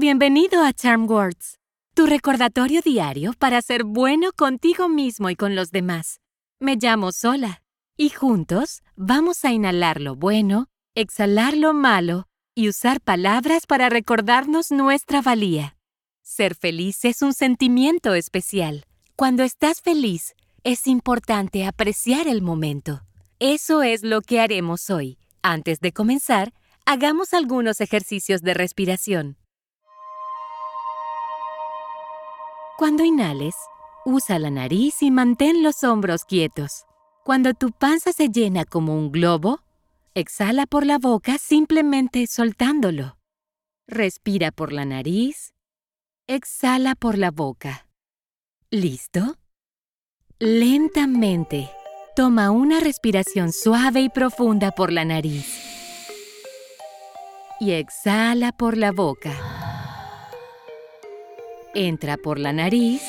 Bienvenido a Charm Words, tu recordatorio diario para ser bueno contigo mismo y con los demás. Me llamo Sola y juntos vamos a inhalar lo bueno, exhalar lo malo y usar palabras para recordarnos nuestra valía. Ser feliz es un sentimiento especial. Cuando estás feliz, es importante apreciar el momento. Eso es lo que haremos hoy. Antes de comenzar, hagamos algunos ejercicios de respiración. Cuando inhales, usa la nariz y mantén los hombros quietos. Cuando tu panza se llena como un globo, exhala por la boca simplemente soltándolo. Respira por la nariz, exhala por la boca. ¿Listo? Lentamente, toma una respiración suave y profunda por la nariz. Y exhala por la boca. Entra por la nariz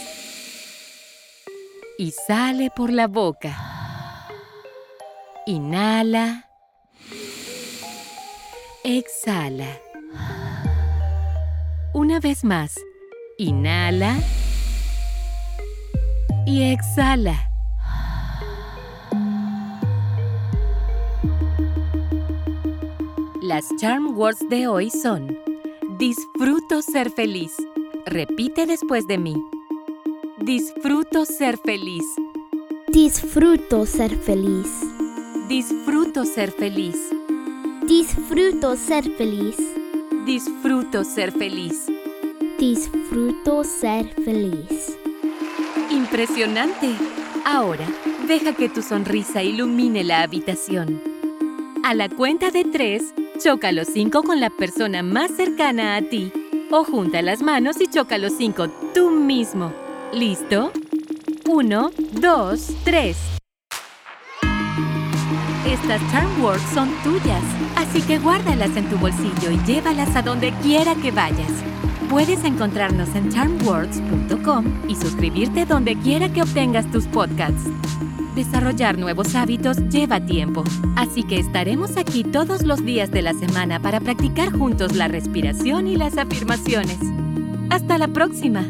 y sale por la boca. Inhala. Exhala. Una vez más. Inhala. Y exhala. Las charm words de hoy son Disfruto ser feliz. Repite después de mí. Disfruto ser feliz. Disfruto ser feliz. Disfruto ser feliz. Disfruto ser feliz. Disfruto ser feliz. Disfruto ser feliz. Impresionante. Ahora, deja que tu sonrisa ilumine la habitación. A la cuenta de tres, choca los cinco con la persona más cercana a ti o junta las manos y choca los cinco tú mismo. ¿Listo? Uno, dos, tres. Estas Charm Words son tuyas, así que guárdalas en tu bolsillo y llévalas a donde quiera que vayas. Puedes encontrarnos en charmwords.com y suscribirte donde quiera que obtengas tus podcasts. Desarrollar nuevos hábitos lleva tiempo, así que estaremos aquí todos los días de la semana para practicar juntos la respiración y las afirmaciones. Hasta la próxima.